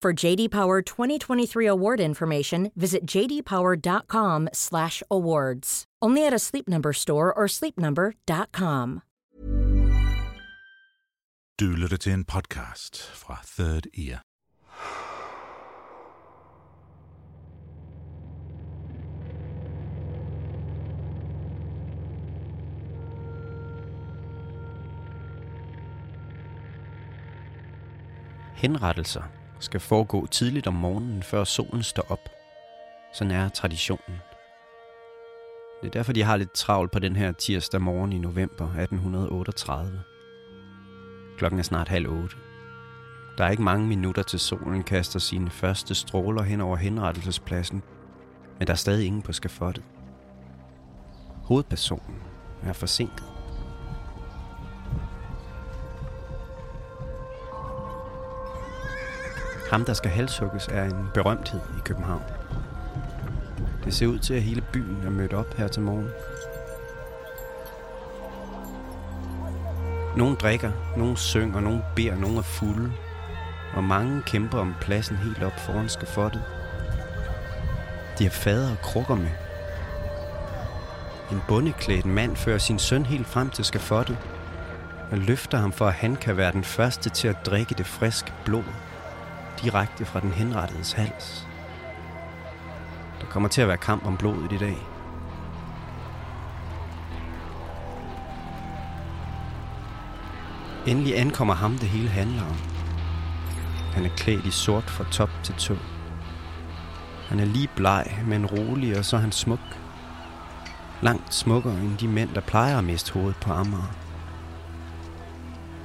For JD Power 2023 award information, visit jdpower.com/awards. Only at a Sleep Number store or sleepnumber.com. Du lytter til en podcast fra Third Ear. Henrettelser skal foregå tidligt om morgenen, før solen står op. Sådan er traditionen. Det er derfor, de har lidt travlt på den her tirsdag morgen i november 1838. Klokken er snart halv otte. Der er ikke mange minutter til solen kaster sine første stråler hen over henrettelsespladsen, men der er stadig ingen på skafottet. Hovedpersonen er forsinket. Ham, der skal halshugges, er en berømthed i København. Det ser ud til, at hele byen er mødt op her til morgen. Nogle drikker, nogle synger, nogle beder, nogle er fulde. Og mange kæmper om pladsen helt op foran skafottet. De har fader og krukker med. En bundeklædt mand fører sin søn helt frem til skafottet og løfter ham for, at han kan være den første til at drikke det friske blod direkte fra den henrettedes hals. Der kommer til at være kamp om blodet i dag. Endelig ankommer ham, det hele handler om. Han er klædt i sort fra top til tå. Han er lige bleg, men rolig, og så er han smuk. Langt smukkere end de mænd, der plejer at miste hovedet på Amager.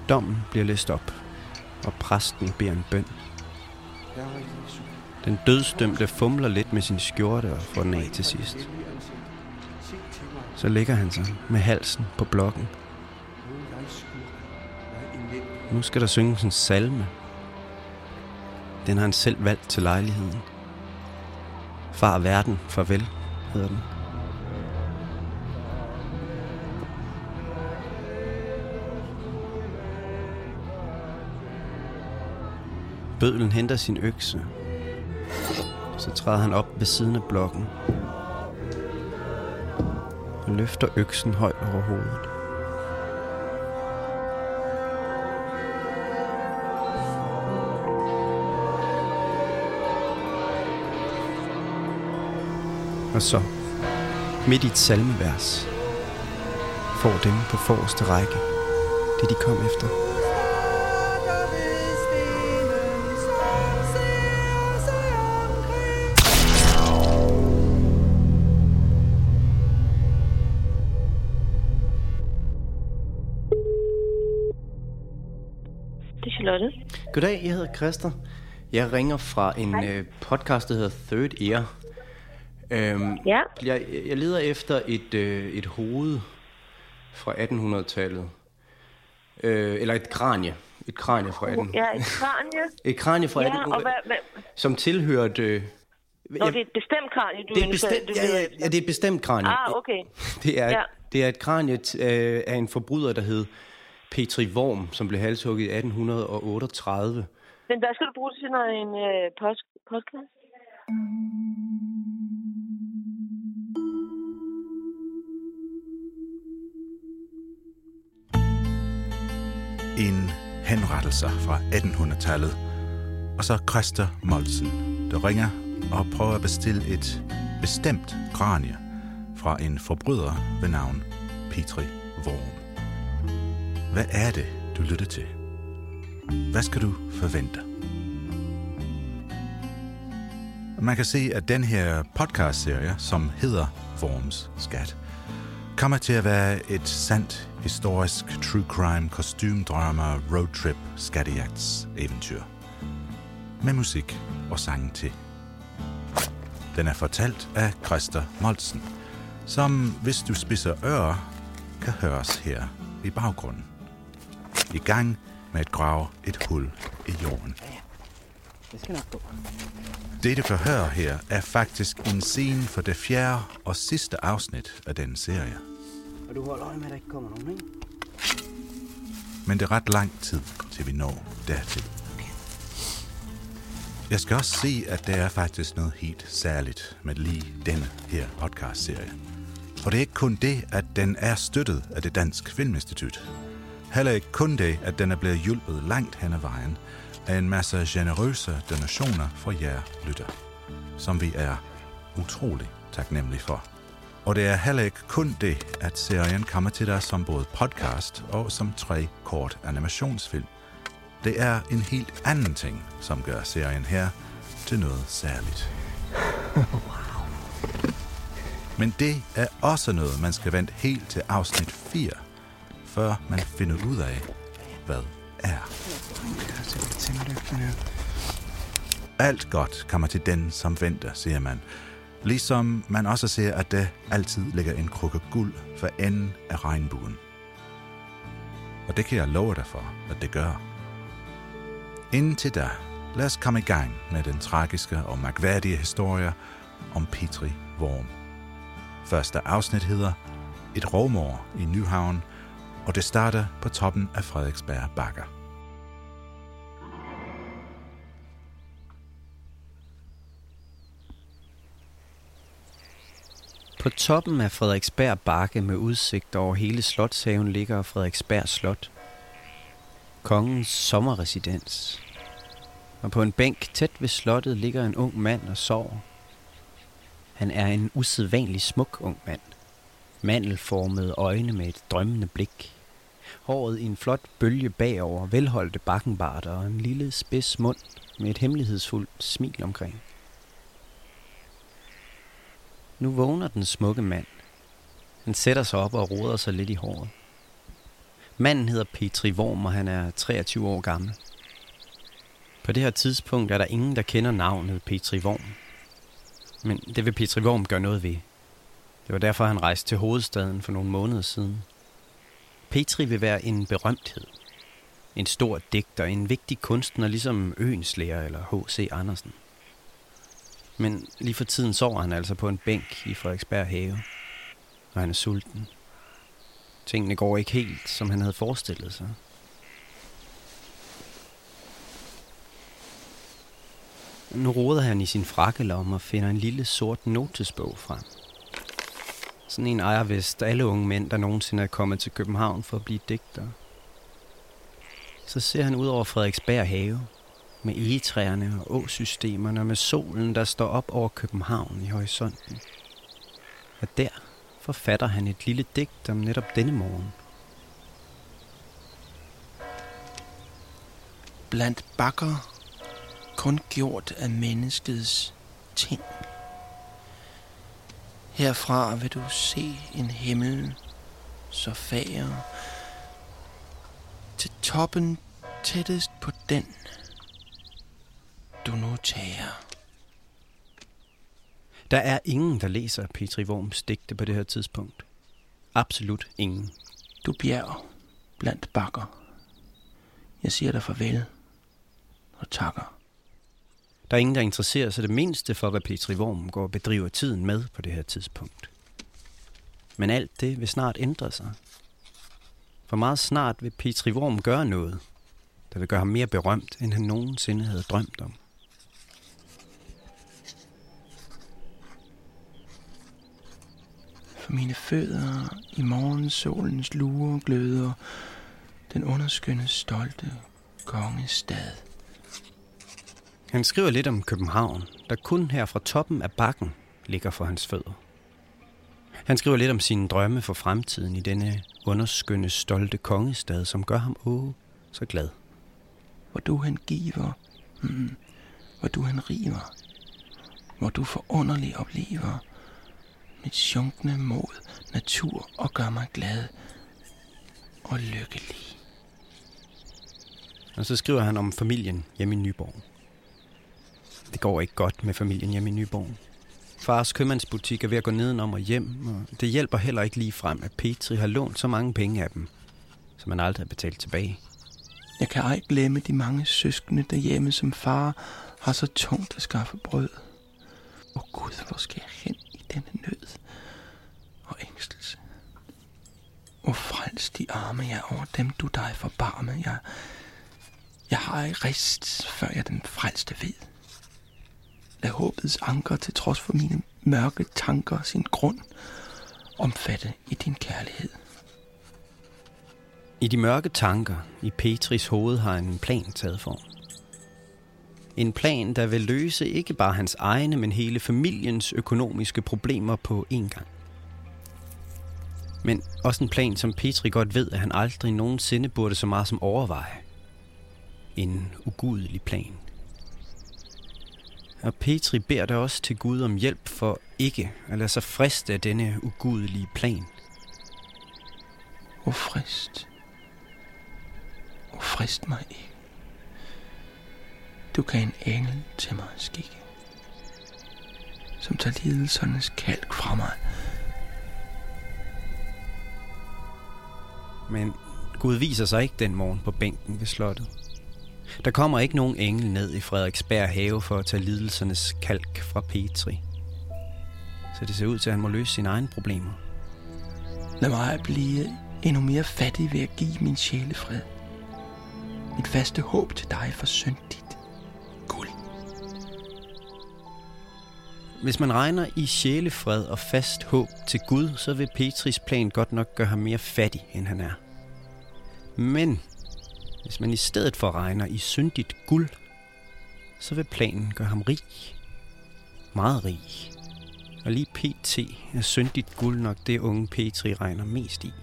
Dommen bliver læst op, og præsten beder en bøn. Den dødsdømte fumler lidt med sin skjorte og får den af til sidst. Så ligger han sig med halsen på blokken. Nu skal der synges en salme. Den har han selv valgt til lejligheden. Far verden, farvel, hedder den. Bødlen henter sin økse. Så træder han op ved siden af blokken. Og løfter øksen højt over hovedet. Og så, midt i et salmevers, får dem på forreste række det, de kom efter. Goddag, jeg hedder Christer. Jeg ringer fra en øh, podcast, der hedder Third Ear. Øhm, Ja. jeg, jeg leder efter et, øh, et hoved fra 1800-tallet. Øh, eller et kranie. Et kranie fra 1800 Ja, et kranie. Et kranie fra Ja, 1800 og hvad, hvad, som tilhørte... Øh, Nå, det er et bestemt kranie, du det er bestemt, du ja, ja, ja, det er et bestemt kranie. Ah, okay. Det er, Ja. det er et kranie øh, af en forbryder, der hed Petri Worm, som blev halshugget i 1838. Men hvad skal du bruge til, når en øh, post, podcast? En henrettelser fra 1800-tallet Og så Christer Molsen, der ringer og prøver at bestille et bestemt kranie fra en forbryder ved navn Petri Worm. Hvad er det, du lytter til? Hvad skal du forvente? Man kan se, at den her podcast-serie, som hedder Forms Skat, kommer til at være et sandt historisk true crime kostymdrama roadtrip skattejagts eventyr. Med musik og sange til. Den er fortalt af Christer Molsen, som hvis du spiser ører, kan høres her i baggrunden. I gang med at grave et hul i jorden. Det skal nok gå. Det, du kan høre her, er faktisk en scene for det fjerde og sidste afsnit af den serie. Og du holder øje med, at der ikke kommer nogen, ikke? Men det er ret lang tid, til vi når dertil. Jeg skal også sige, at der er faktisk noget helt særligt med lige denne her podcast-serie. For det er ikke kun det, at den er støttet af det Dansk Filminstitut. Heller ikke kun det, at den er blevet hjulpet langt hen ad vejen af en masse generøse donationer fra jer lytter, som vi er utrolig taknemmelige for. Og det er heller ikke kun det, at serien kommer til dig som både podcast og som tre kort animationsfilm. Det er en helt anden ting, som gør serien her til noget særligt. Men det er også noget, man skal vente helt til afsnit 4, før man finder ud af, hvad er. Alt godt kommer til den, som venter, siger man. Ligesom man også ser, at der altid ligger en krukke guld for enden af regnbuen. Og det kan jeg love dig for, at det gør. Indtil da, lad os komme i gang med den tragiske og magværdige historie om Petri Worm. Første afsnit hedder Et rovmor i Nyhavn, og det starter på toppen af Frederiksberg Bakker. På toppen af Frederiksberg Bakke med udsigt over hele Slotshaven ligger Frederiksberg Slot. Kongens sommerresidens. Og på en bænk tæt ved slottet ligger en ung mand og sover. Han er en usædvanlig smuk ung mand. Mandelformede øjne med et drømmende blik. Håret i en flot bølge bagover, velholdte bakkenbart og en lille spids mund med et hemmelighedsfuldt smil omkring. Nu vågner den smukke mand. Han sætter sig op og roder sig lidt i håret. Manden hedder Petri Worm, og han er 23 år gammel. På det her tidspunkt er der ingen, der kender navnet Petri Worm. Men det vil Petri Worm gøre noget ved. Det var derfor, han rejste til hovedstaden for nogle måneder siden. Petri vil være en berømthed. En stor digter, en vigtig kunstner, ligesom Øenslæger eller H.C. Andersen. Men lige for tiden sover han altså på en bænk i Frederiksberg Have, og han er sulten. Tingene går ikke helt, som han havde forestillet sig. Nu roder han i sin frakkelomme og finder en lille sort notesbog frem. Sådan en ejer vist alle unge mænd, der nogensinde er kommet til København for at blive digter. Så ser han ud over Frederiksberg Have, med egetræerne og åsystemerne og med solen, der står op over København i horisonten. Og der forfatter han et lille digt om netop denne morgen. Blandt bakker, kun gjort af menneskets ting. Herfra vil du se en himmel så fager, til toppen tættest på den, du nu tager. Der er ingen, der læser Petri Worms digte på det her tidspunkt. Absolut ingen. Du bjerg blandt bakker. Jeg siger dig farvel og takker. Der er ingen, der interesserer sig det mindste for, hvad Petri Worm går og bedriver tiden med på det her tidspunkt. Men alt det vil snart ændre sig. For meget snart vil Petri Worm gøre noget, der vil gøre ham mere berømt, end han nogensinde havde drømt om. For mine fødder i morgensolens lure gløder den underskønne stolte kongestad. Han skriver lidt om København, der kun her fra toppen af bakken ligger for hans fødder. Han skriver lidt om sine drømme for fremtiden i denne underskønne, stolte kongestad, som gør ham åh, så glad. Hvor du han giver, mm, hvor du han river, hvor du forunderligt oplever mit sjunkne mod, natur og gør mig glad og lykkelig. Og så skriver han om familien hjemme i Nyborg. Det går ikke godt med familien hjemme i Nyborg. Fars købmandsbutik er ved at gå nedenom og hjem, og det hjælper heller ikke lige frem, at Petri har lånt så mange penge af dem, som han aldrig har betalt tilbage. Jeg kan ej glemme de mange søskende derhjemme, som far har så tungt at skaffe brød. Åh oh Gud, hvor skal jeg hen i denne nød og ængstelse? Åh frels de arme jeg over dem, du dig forbarme. Jeg, jeg har ikke rist, før jeg den frelste ved. Lad håbets anker til trods for mine mørke tanker sin grund omfatte i din kærlighed. I de mørke tanker i Petris hoved har en plan taget form. En plan, der vil løse ikke bare hans egne, men hele familiens økonomiske problemer på én gang. Men også en plan, som Petri godt ved, at han aldrig nogensinde burde så meget som overveje. En ugudelig plan. Og Petri beder da også til Gud om hjælp for ikke at lade sig friste af denne ugudelige plan. O frist. O frist mig ikke. Du kan en engel til mig skikke, som tager lidelsernes kalk fra mig. Men Gud viser sig ikke den morgen på bænken ved slottet. Der kommer ikke nogen engel ned i Frederiksberg have for at tage lidelsernes kalk fra Petri. Så det ser ud til, at han må løse sine egne problemer. Lad mig blive endnu mere fattig ved at give min sjælefred. Mit faste håb til dig for syndigt guld. Hvis man regner i sjælefred og fast håb til Gud, så vil Petris plan godt nok gøre ham mere fattig, end han er. Men hvis man i stedet for regner i syndigt guld, så vil planen gøre ham rig. Meget rig. Og lige pt. er syndigt guld nok det unge Petri regner mest i.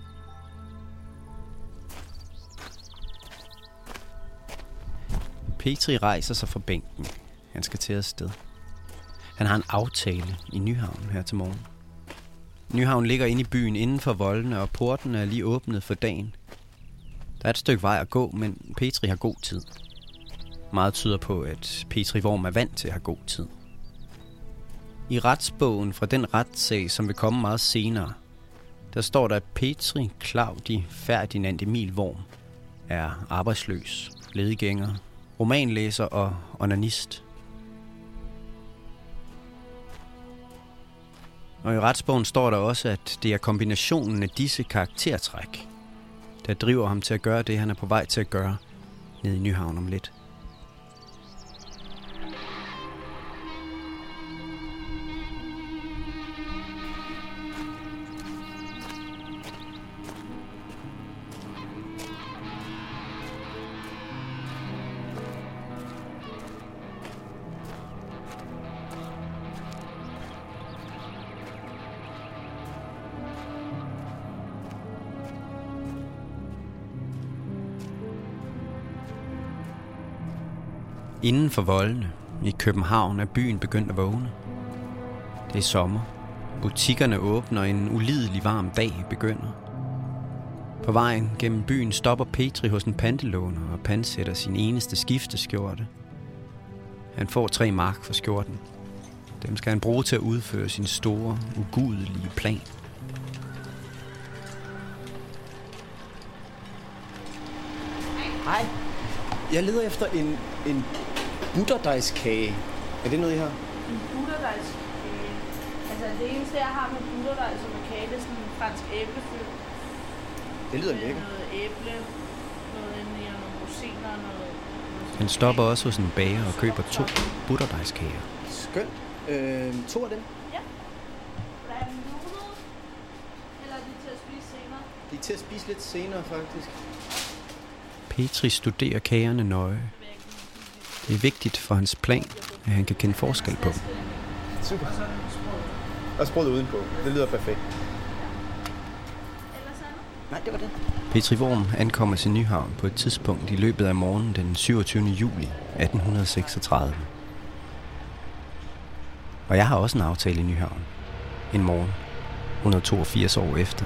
Petri rejser sig fra bænken. Han skal til sted. Han har en aftale i Nyhavn her til morgen. Nyhavn ligger inde i byen inden for voldene, og porten er lige åbnet for dagen. Der er et stykke vej at gå, men Petri har god tid. Meget tyder på, at Petri Vorm er vant til at have god tid. I retsbogen fra den retssag, som vil komme meget senere, der står der, at Petri Claudi Ferdinand Emil Vorm er arbejdsløs, ledigænger, romanlæser og onanist. Og i retsbogen står der også, at det er kombinationen af disse karaktertræk, der driver ham til at gøre det, han er på vej til at gøre nede i Nyhavn om lidt. Inden for voldene i København er byen begyndt at vågne. Det er sommer. Butikkerne åbner, en ulidelig varm dag begynder. På vejen gennem byen stopper Petri hos en pantelåner og pansætter sin eneste skifteskjorte. Han får tre mark for skjorten. Dem skal han bruge til at udføre sin store, ugudelige plan. Hej. Jeg leder efter en, en butterdejskage. Er det noget, I har? En butterdejskage. Altså det eneste, jeg har med butterdej som er kage, det er sådan en fransk æblefyld. Det lyder lækkert. Noget æble, noget inde i, og nogle rosiner, noget... noget Han stopper også hos en bager og køber to butterdejskager. Skønt. Øh, to af dem. Ja. Der er nudelede, eller er de til at spise senere? De er til at spise lidt senere, faktisk. Petri studerer kagerne nøje. Det er vigtigt for hans plan, at han kan kende forskel på dem. Super. Og sproget udenpå. Det lyder perfekt. Nej, det var det. Petri Worm ankommer til Nyhavn på et tidspunkt i løbet af morgenen den 27. juli 1836. Og jeg har også en aftale i Nyhavn. En morgen. 182 år efter.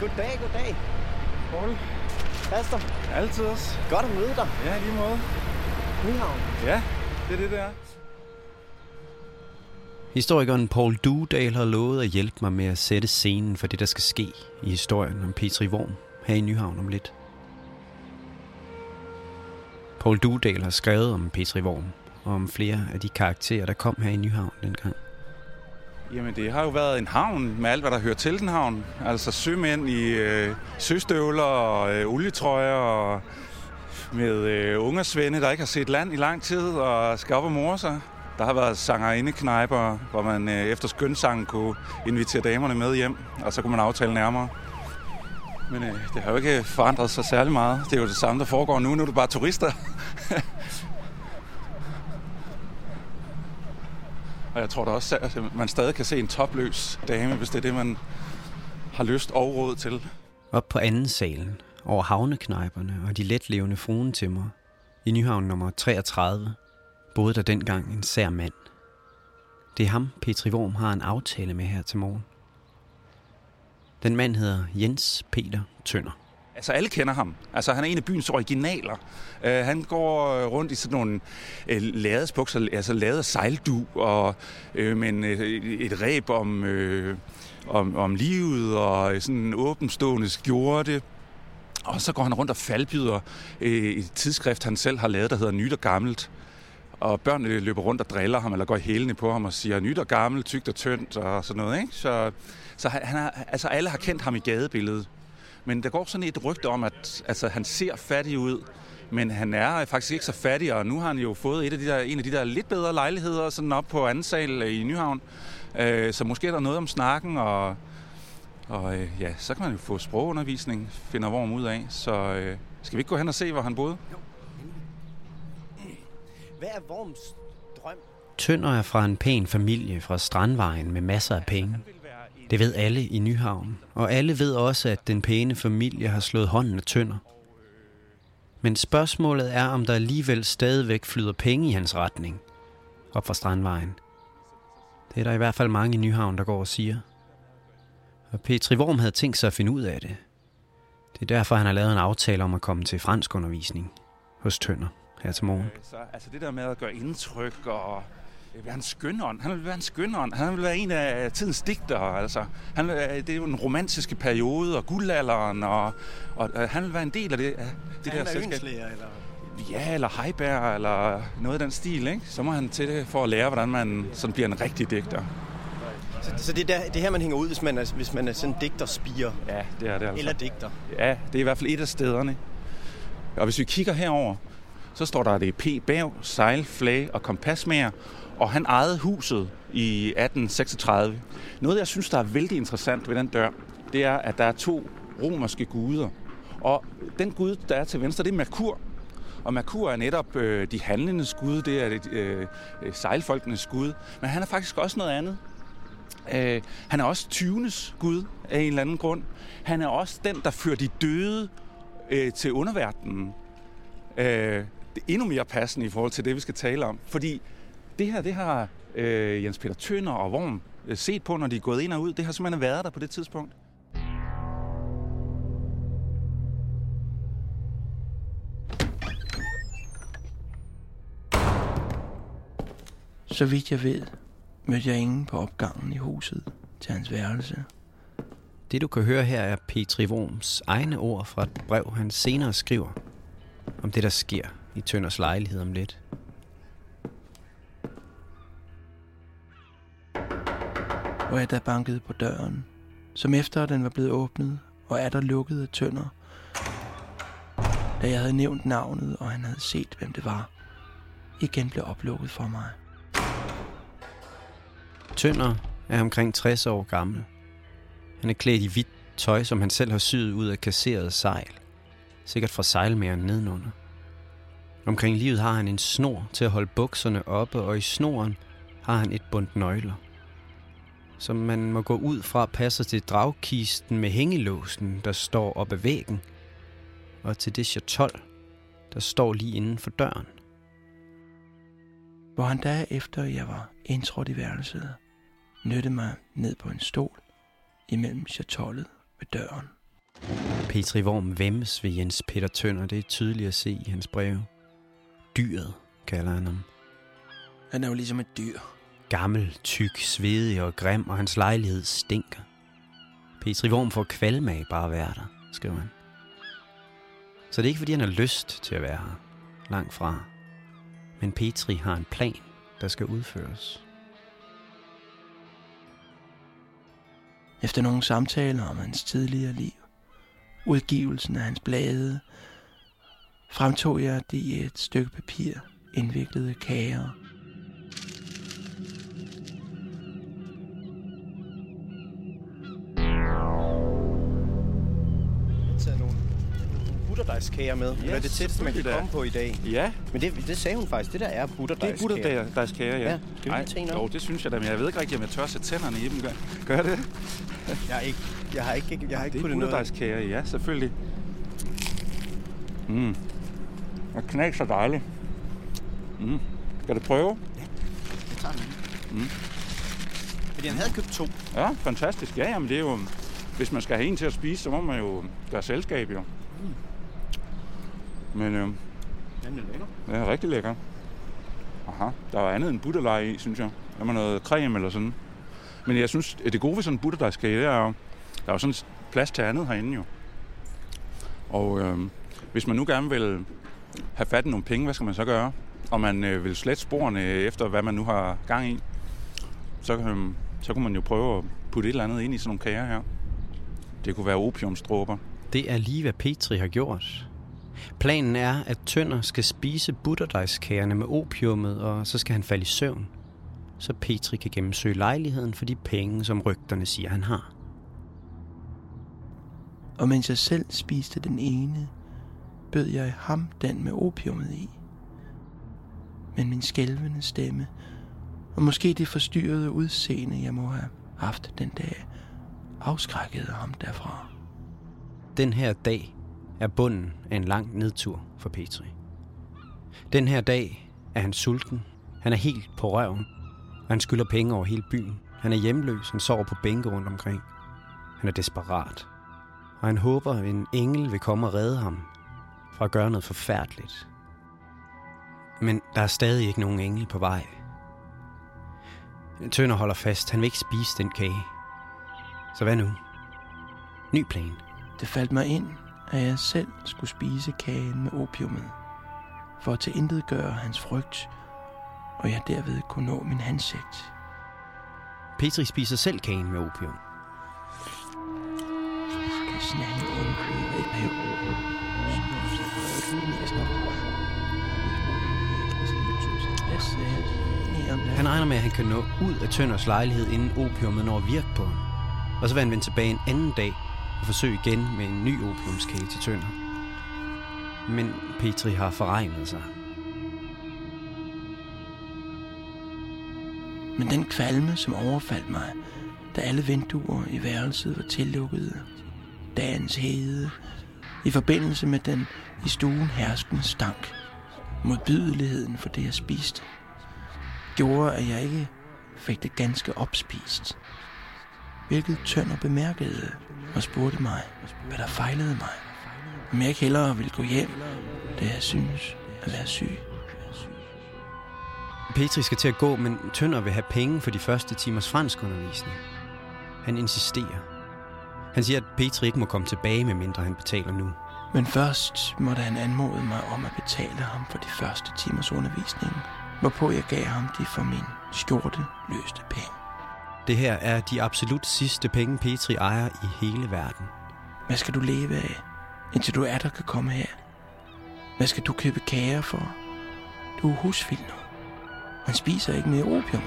Goddag, goddag. Poul, Pastor, altid også. godt at møde dig. Ja, lige måde. Nyhavn. Ja, det er det, der. Historikeren Paul Dudal har lovet at hjælpe mig med at sætte scenen for det, der skal ske i historien om Petri Worm her i Nyhavn om lidt. Paul Dudal har skrevet om Petri Worm og om flere af de karakterer, der kom her i Nyhavn dengang. Jamen, det har jo været en havn med alt, hvad der hører til den havn. Altså sømænd i øh, søstøvler og øh, olietrøjer og med øh, ungersvende, der ikke har set land i lang tid og skal op og more sig. Der har været sangerindeknejper, hvor man øh, efter skønsangen kunne invitere damerne med hjem, og så kunne man aftale nærmere. Men øh, det har jo ikke forandret sig særlig meget. Det er jo det samme, der foregår nu. Nu er det bare turister. Og jeg tror da også, at man stadig kan se en topløs dame, hvis det er det, man har lyst og råd til. Op på anden salen, over havneknejperne og de letlevende fruentimmer, i Nyhavn nummer 33, boede der dengang en sær mand. Det er ham, Petri Worm har en aftale med her til morgen. Den mand hedder Jens Peter Tønder. Altså, alle kender ham. Altså, han er en af byens originaler. Uh, han går øh, rundt i sådan nogle uh, ladesbukser, altså lavet sejldu, og uh, men uh, et ræb om, uh, om, om livet, og sådan en åbenstående skjorte. Og så går han rundt og faldbyder uh, et tidsskrift, han selv har lavet, der hedder Nyt og Gammelt. Og børnene løber rundt og driller ham, eller går hælene på ham og siger, nyt og gammelt, tykt og tyndt, og sådan noget. Ikke? Så, så han er, altså, alle har kendt ham i gadebilledet. Men der går sådan et rygte om, at altså, han ser fattig ud, men han er faktisk ikke så fattig, og nu har han jo fået et af de der, en af de der lidt bedre lejligheder sådan op på anden sal i Nyhavn. Øh, så måske er der noget om snakken, og, og øh, ja, så kan man jo få sprogundervisning, finder Worm ud af. Så øh, skal vi ikke gå hen og se, hvor han boede? Hvad er Worms drøm? Tønder er fra en pæn familie fra Strandvejen med masser af penge. Det ved alle i Nyhavn, og alle ved også, at den pæne familie har slået hånden af Tønder. Men spørgsmålet er, om der alligevel stadigvæk flyder penge i hans retning, op fra Strandvejen. Det er der i hvert fald mange i Nyhavn, der går og siger. Og Petri Worm havde tænkt sig at finde ud af det. Det er derfor, han har lavet en aftale om at komme til fransk undervisning hos Tønder her til morgen. Så, altså det der med at gøre indtryk og være en skønånd. Han vil være en skønånd. Han vil være en af tidens digtere. Altså. Han, vil- det er jo en romantiske periode og guldalderen, og, og, og han vil være en del af det, af det der selskab. eller? Ja, eller Heiberg, eller noget af den stil, ikke? Så må han til det for at lære, hvordan man sådan bliver en rigtig digter. Så, så det, er der, det er her, man hænger ud, hvis man er, hvis man er sådan digterspiger. Ja, det er det altså. Eller digter. Ja, det er i hvert fald et af stederne. Og hvis vi kigger herover, så står der, at det er P. Bav, sejl, flag og kompasmager, og han ejede huset i 1836. Noget, jeg synes, der er vældig interessant ved den dør, det er, at der er to romerske guder. Og den gud, der er til venstre, det er Merkur. Og Merkur er netop øh, de handlendes gud, det er det, øh, øh, sejlfolkenes gud. Men han er faktisk også noget andet. Øh, han er også tyvenes gud af en eller anden grund. Han er også den, der fører de døde øh, til underverdenen. Øh, det er endnu mere passende i forhold til det, vi skal tale om. Fordi det her, det har øh, Jens Peter Tønder og Worm øh, set på, når de er gået ind og ud. Det har simpelthen været der på det tidspunkt. Så vidt jeg ved, mødte jeg ingen på opgangen i huset til hans værelse. Det du kan høre her er Petri Worms egne ord fra et brev, han senere skriver om det, der sker i Tønders lejlighed om lidt. Hvor jeg da bankede på døren, som efter den var blevet åbnet, og er der lukket af tønder. Da jeg havde nævnt navnet, og han havde set, hvem det var, igen blev oplukket for mig. Tønder er omkring 60 år gammel. Han er klædt i hvidt tøj, som han selv har syet ud af kasseret sejl. Sikkert fra sejlmæren nedenunder. Omkring livet har han en snor til at holde bukserne oppe, og i snoren har han et bundt nøgler, som man må gå ud fra passer til dragkisten med hængelåsen, der står op ad væggen, og til det chatol, der står lige inden for døren. Hvor han da efter jeg var indtrådt i værelset, nødte mig ned på en stol imellem chatollet ved døren. Petri Worm vemmes ved Jens Peter Tønder, det er tydeligt at se i hans breve. Dyret, kalder han ham. Han er jo ligesom et dyr. Gammel, tyk, svedig og grim, og hans lejlighed stinker. Petri Worm får kvalme af bare at være der, skriver han. Så det er ikke, fordi han har lyst til at være her. Langt fra. Men Petri har en plan, der skal udføres. Efter nogle samtaler om hans tidligere liv, udgivelsen af hans blade, fremtog jeg det i et stykke papir, indviklede kager. Butterdejskager med. Ja, det er det tætteste, man kan komme på i dag. Ja, Men det, det sagde hun faktisk. Det der er det er butterdejskager. butterdejskager, ja. Ja, en op? Jo, det synes jeg da, men jeg ved ikke rigtig, om jeg tør sætte tænderne i dem. Gør, gør det? Jeg har ikke, jeg har ikke, jeg har ikke det er puttet noget. butterdejskager, ja, selvfølgelig. Mm. Og knas så dejligt. Mm. Skal du prøve? Jeg tager den. Mm. Fordi han havde købt to. Ja, fantastisk. Ja, jamen det er jo... Hvis man skal have en til at spise, så må man jo gøre selskab, jo. Men øh, Den er lækker. det er rigtig lækker. Aha, der var andet end butterlej i, synes jeg. Der var noget creme eller sådan. Men jeg synes, at det gode ved sådan en butterdejskage, det er jo, der er jo sådan plads til andet herinde jo. Og øh, hvis man nu gerne vil have fat i nogle penge, hvad skal man så gøre? Og man øh, vil slette sporene efter, hvad man nu har gang i, så, øh, så kunne man jo prøve at putte et eller andet ind i sådan nogle kager her. Det kunne være opiumstråber. Det er lige, hvad Petri har gjort. Planen er, at Tønder skal spise butterdejskagerne med opiummet, og så skal han falde i søvn. Så Petri kan gennemsøge lejligheden for de penge, som rygterne siger, han har. Og mens jeg selv spiste den ene, bød jeg ham den med opiumet i. Men min skælvende stemme, og måske det forstyrrede udseende, jeg må have haft den dag, afskrækkede ham derfra. Den her dag er bunden af en lang nedtur for Petri. Den her dag er han sulten. Han er helt på røven. Og han skylder penge over hele byen. Han er hjemløs. Han sover på bænke rundt omkring. Han er desperat. Og han håber, at en engel vil komme og redde ham fra at gøre noget forfærdeligt. Men der er stadig ikke nogen engel på vej. Tønder holder fast. Han vil ikke spise den kage. Så hvad nu? Ny plan. Det faldt mig ind, at jeg selv skulle spise kagen med opiumet, for at gøre hans frygt, og jeg derved kunne nå min hensigt. Petri spiser selv kagen med opium. Kan snande undkøde et hav. Han regner med, at han kan nå ud af Tønders lejlighed, inden opiumet når at virke på ham. Og så vil han vende tilbage en anden dag og forsøge igen med en ny opiumskage til Tønder. Men Petri har forregnet sig. Men den kvalme, som overfaldt mig, da alle vinduer i værelset var tillukkede, dagens hede, i forbindelse med den i stuen herskende stank, modbydeligheden for det, jeg spiste, gjorde, at jeg ikke fik det ganske opspist. Hvilket Tønder bemærkede og spurgte mig, hvad der fejlede mig. Om jeg ikke hellere ville gå hjem, da jeg synes at være syg. Petri skal til at gå, men Tønder vil have penge for de første timers franskundervisning. Han insisterer. Han siger, at Petri ikke må komme tilbage, medmindre han betaler nu. Men først måtte han anmode mig om at betale ham for de første timers undervisning, hvorpå jeg gav ham de for min skjorte løste penge. Det her er de absolut sidste penge, Petri ejer i hele verden. Hvad skal du leve af, indtil du er der kan komme her? Hvad skal du købe kager for? Du er husvild nu. Han spiser ikke mere opium.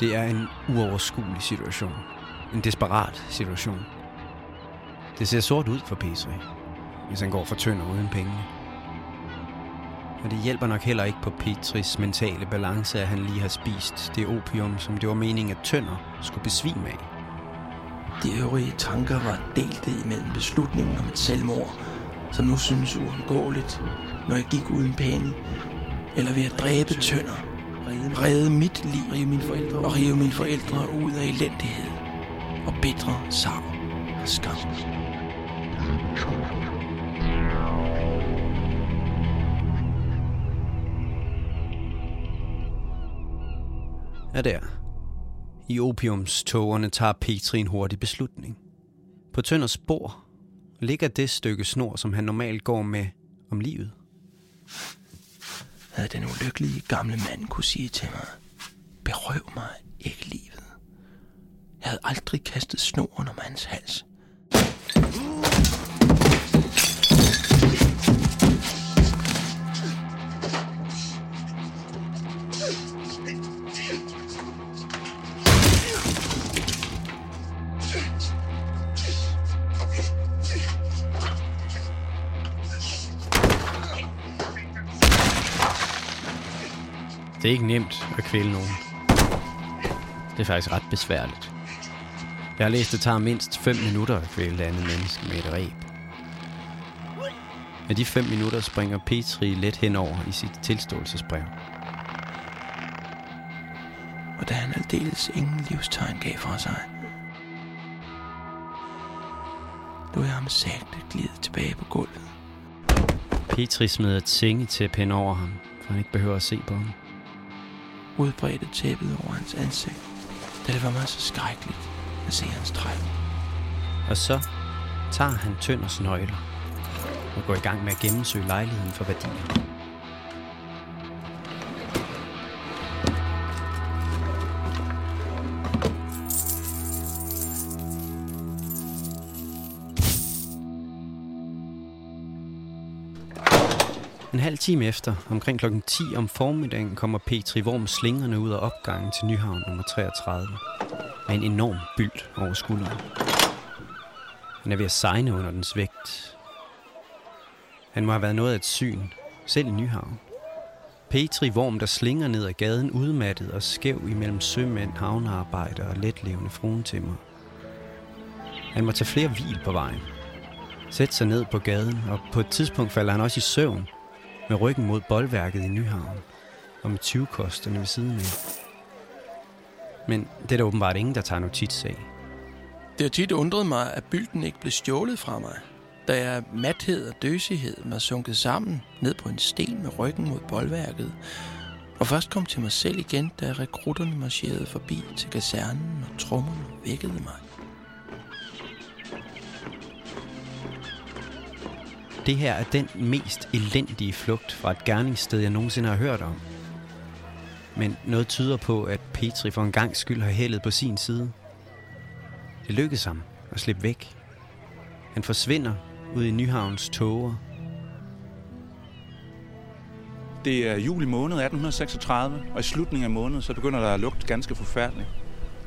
Det er en uoverskuelig situation. En desperat situation. Det ser sort ud for Petri, hvis han går for tønder uden penge. Og det hjælper nok heller ikke på Petris mentale balance, at han lige har spist det opium, som det var meningen, at Tønder skulle besvime af. De øvrige tanker var delte imellem beslutningen om et selvmord, som nu synes uundgåeligt, når jeg gik uden penge, eller ved at dræbe Tønder, redde mit liv rive mine forældre, og rive mine forældre ud af elendighed og bitre savn og skam. er der. I opiumstogerne tager Petri en hurtig beslutning. På Tønders spor ligger det stykke snor, som han normalt går med om livet. Havde den ulykkelige gamle mand kunne sige til mig, berøv mig ikke livet. Jeg havde aldrig kastet snoren om hans hals. Det er ikke nemt at kvæle nogen. Det er faktisk ret besværligt. Jeg har læst, at det tager mindst 5 minutter at kvæle et andet menneske med et ræb. Med de 5 minutter springer Petri let henover i sit tilståelsesbrev. Og da han aldeles ingen livstegn gav fra sig, lå jeg ham sagte glide tilbage på gulvet. Petri smider et sengetæppe hen over ham, for han ikke behøver at se på ham. Udbredte tæppet over hans ansigt, da det var mig så skrækkeligt at se hans træk. Og så tager han Tønders nøgler og går i gang med at gennemsøge lejligheden for værdier. Halv time efter, omkring klokken 10 om formiddagen, kommer Petri Worm slingerne ud af opgangen til Nyhavn nummer 33 med en enorm bylt over skulderen. Han er ved at sejne under dens vægt. Han må have været noget af et syn, selv i Nyhavn. Petri Worm, der slinger ned ad gaden udmattet og skæv imellem sømænd, havnearbejdere og letlevende fruentimmer. Han må tage flere hvil på vejen. Sætte sig ned på gaden, og på et tidspunkt falder han også i søvn, med ryggen mod boldværket i Nyhavn, og med 20-kosterne ved siden af. Men det er der åbenbart ingen, der tager notits af. Det har tit undret mig, at bylden ikke blev stjålet fra mig, da jeg mathed og døsighed var sunket sammen ned på en sten med ryggen mod boldværket, og først kom til mig selv igen, da rekrutterne marcherede forbi til kasernen, og trommerne vækkede mig. Det her er den mest elendige flugt fra et gerningssted, jeg nogensinde har hørt om. Men noget tyder på, at Petri for en gang skyld har hældet på sin side. Det lykkedes ham at slippe væk. Han forsvinder ud i Nyhavns tåger. Det er juli måned 1836, og i slutningen af måneden, så begynder der at lugte ganske forfærdeligt.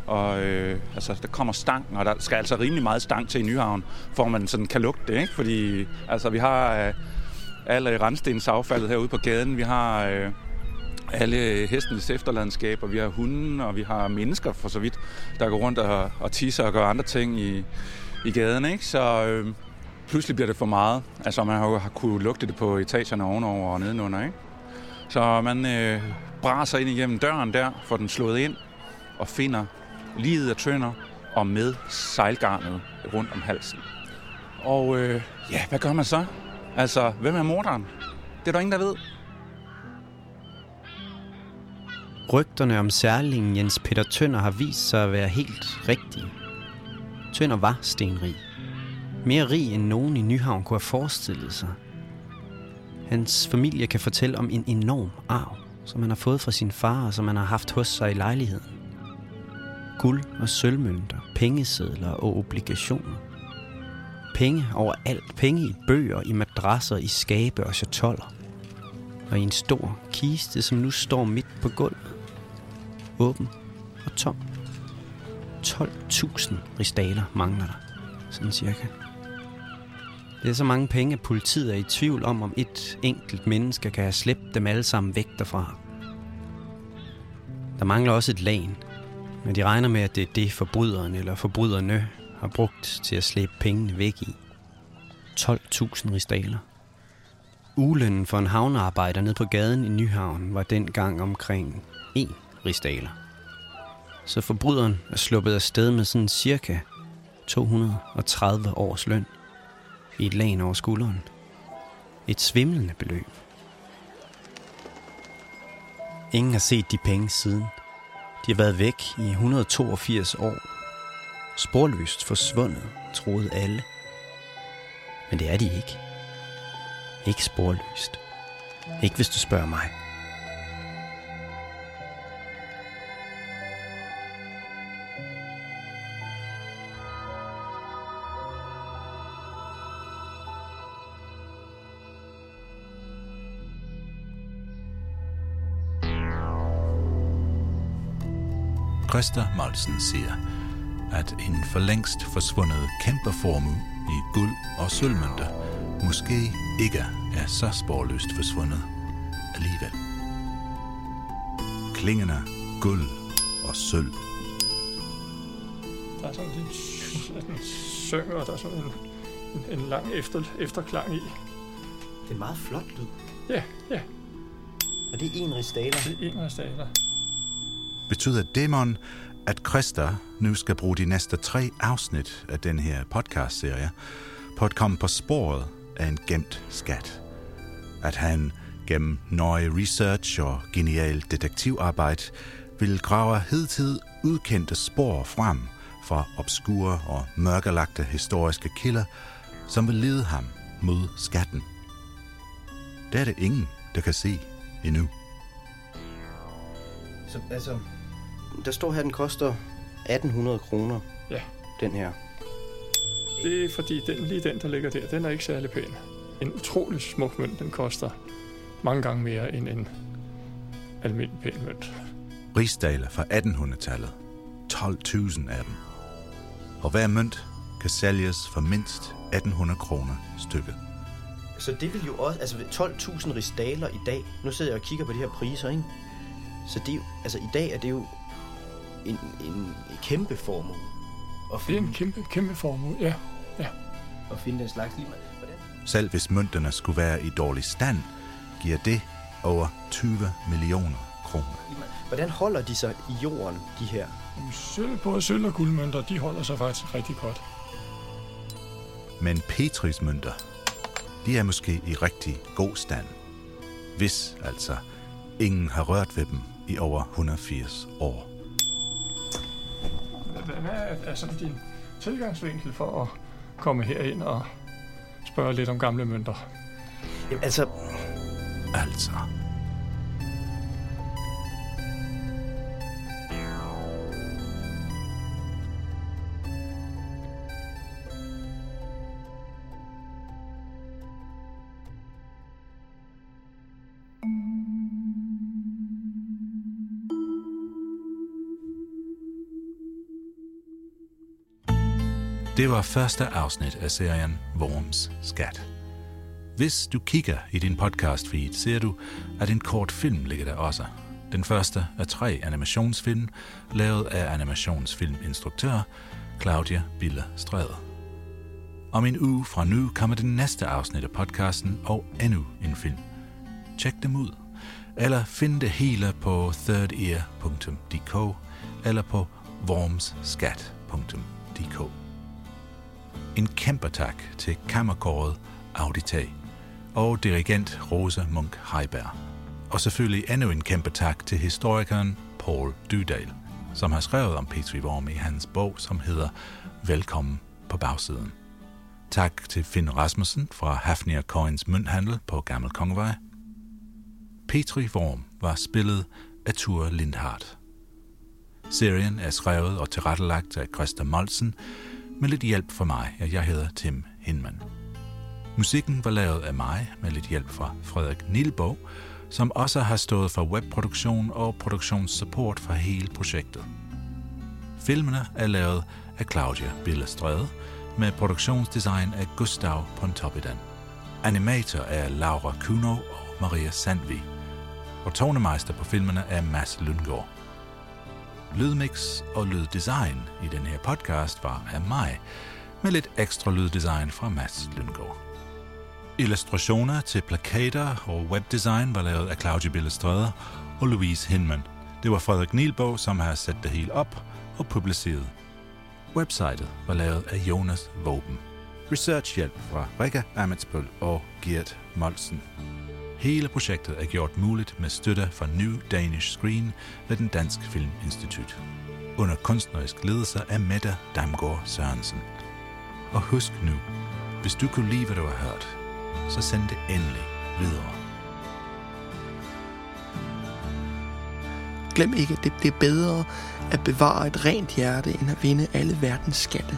Og øh, altså, der kommer stanken, og der skal altså rimelig meget stank til i Nyhavn, for man sådan kan lugte det, ikke? Fordi altså, vi har øh, alle randstens affaldet herude på gaden, vi har øh, alle hestenes efterlandskaber, vi har hunden, og vi har mennesker for så vidt, der går rundt og, og tisser og gør andre ting i, i gaden, ikke? Så øh, pludselig bliver det for meget. Altså, man har jo har kunne lugte det på etagerne ovenover og nedenunder, ikke? Så man øh, braser ind igennem døren der, får den slået ind, og finder livet af tønder og med sejlgarnet rundt om halsen. Og øh, ja, hvad gør man så? Altså, hvem er morderen? Det er der ingen, der ved. Rygterne om særlingen Jens Peter Tønder har vist sig at være helt rigtige. Tønder var stenrig. Mere rig end nogen i Nyhavn kunne have forestillet sig. Hans familie kan fortælle om en enorm arv, som han har fået fra sin far, og som han har haft hos sig i lejligheden. Guld og sølvmønter, pengesedler og obligationer. Penge overalt. Penge i bøger, i madrasser, i skabe og chatoller. Og i en stor kiste, som nu står midt på gulvet. Åben og tom. 12.000 ristaler mangler der, sådan cirka. Det er så mange penge, at politiet er i tvivl om, om et enkelt menneske kan have slæbt dem alle sammen væk derfra. Der mangler også et lagen, men de regner med, at det er det, forbryderen eller forbryderne har brugt til at slæbe pengene væk i. 12.000 ristaler. Ugelønnen for en havnearbejder ned på gaden i Nyhavn var dengang omkring 1 ristaler. Så forbryderen er sluppet af sted med sådan cirka 230 års løn i et lag over skulderen. Et svimlende beløb. Ingen har set de penge siden. De har været væk i 182 år. Sporløst forsvundet, troede alle. Men det er de ikke. Ikke sporløst. Ikke hvis du spørger mig. Christa Molsen siger, at en for længst forsvundet kæmpeformue i guld og sølvmønter måske ikke er så sporløst forsvundet alligevel. Klingende guld og sølv. Der er sådan en, en synger, og der er sådan en, en, en lang efter, efterklang i. Det er meget flot lyd. Ja, ja. Og det er en ristaler. Det er en ristaler. Betyder demon, at Christa nu skal bruge de næste tre afsnit af den her podcast-serie på at komme på sporet af en gemt skat. At han gennem nøje research og genial detektivarbejde vil grave hidtid udkendte spor frem fra obskure og mørkelagte historiske kilder, som vil lede ham mod skatten. Det er det ingen, der kan se endnu. Så altså, der står her, den koster 1800 kroner. Ja. Den her. Det er fordi, den, lige den, der ligger der, den er ikke særlig pæn. En utrolig smuk mønt, den koster mange gange mere end en almindelig pæn mønt. Rigsdaler fra 1800-tallet. 12.000 af dem. Og hver mønt kan sælges for mindst 1800 kroner stykket. Så det vil jo også, altså 12.000 ristaler i dag. Nu sidder jeg og kigger på de her priser, ikke? Så det jo, altså i dag er det jo en, en, en kæmpe formue. At Det er en kæmpe, kæmpe formue, ja. ja. At finde den slags lige. Hvordan? Selv hvis mønterne skulle være i dårlig stand, giver det over 20 millioner kroner. Hvordan holder de sig i jorden, de her? Sølv, både sølv og guldmønter, de holder sig faktisk rigtig godt. Men Petris mønter, de er måske i rigtig god stand. Hvis altså ingen har rørt ved dem i over 180 år. Hvad er, er sådan din tilgangsvinkel for at komme herind og spørge lidt om gamle mønter? Jamen, altså, Altså. Det var første afsnit af serien Worms Skat. Hvis du kigger i din podcast feed, ser du, at en kort film ligger der også. Den første af tre animationsfilm, lavet af animationsfilminstruktør Claudia Bille Stræde. Om en uge fra nu kommer det næste afsnit af podcasten og endnu en film. Tjek dem ud. Eller find det hele på thirdear.dk eller på wormsskat.dk. En kæmpe tak til kammerkåret Auditag og dirigent Rosa Munk Heiberg. Og selvfølgelig endnu en kæmpe tak til historikeren Paul Dydal, som har skrevet om Petri Worm i hans bog, som hedder Velkommen på bagsiden. Tak til Finn Rasmussen fra Hafnia Coins Mønthandel på Gammel Kongevej. Petri Worm var spillet af Ture Lindhardt. Serien er skrevet og tilrettelagt af Christa Molsen, med lidt hjælp fra mig, og jeg hedder Tim Hinman. Musikken var lavet af mig med lidt hjælp fra Frederik Nilborg, som også har stået for webproduktion og produktionssupport for hele projektet. Filmene er lavet af Claudia Billestrøde med produktionsdesign af Gustav Pontoppidan. Animator er Laura Kuno og Maria Sandvi. Og tonemeister på filmene er Mads Lundgaard. Lydmix og lyddesign i den her podcast var af mig, med lidt ekstra lyddesign fra Mads Lyngård. Illustrationer til plakater og webdesign var lavet af Claudia Billestrøde og Louise Hinman. Det var Frederik Nielbog, som har sat det hele op og publiceret. Websitet var lavet af Jonas Våben. Researchhjælp fra Rikke Amitsbøl og Gert Molsen. Hele projektet er gjort muligt med støtte fra New Danish Screen ved den Dansk Filminstitut. Under kunstnerisk ledelse af Mette Damgaard Sørensen. Og husk nu, hvis du kunne lide, hvad du har hørt, så send det endelig videre. Glem ikke, at det, bliver er bedre at bevare et rent hjerte, end at vinde alle verdens skatte.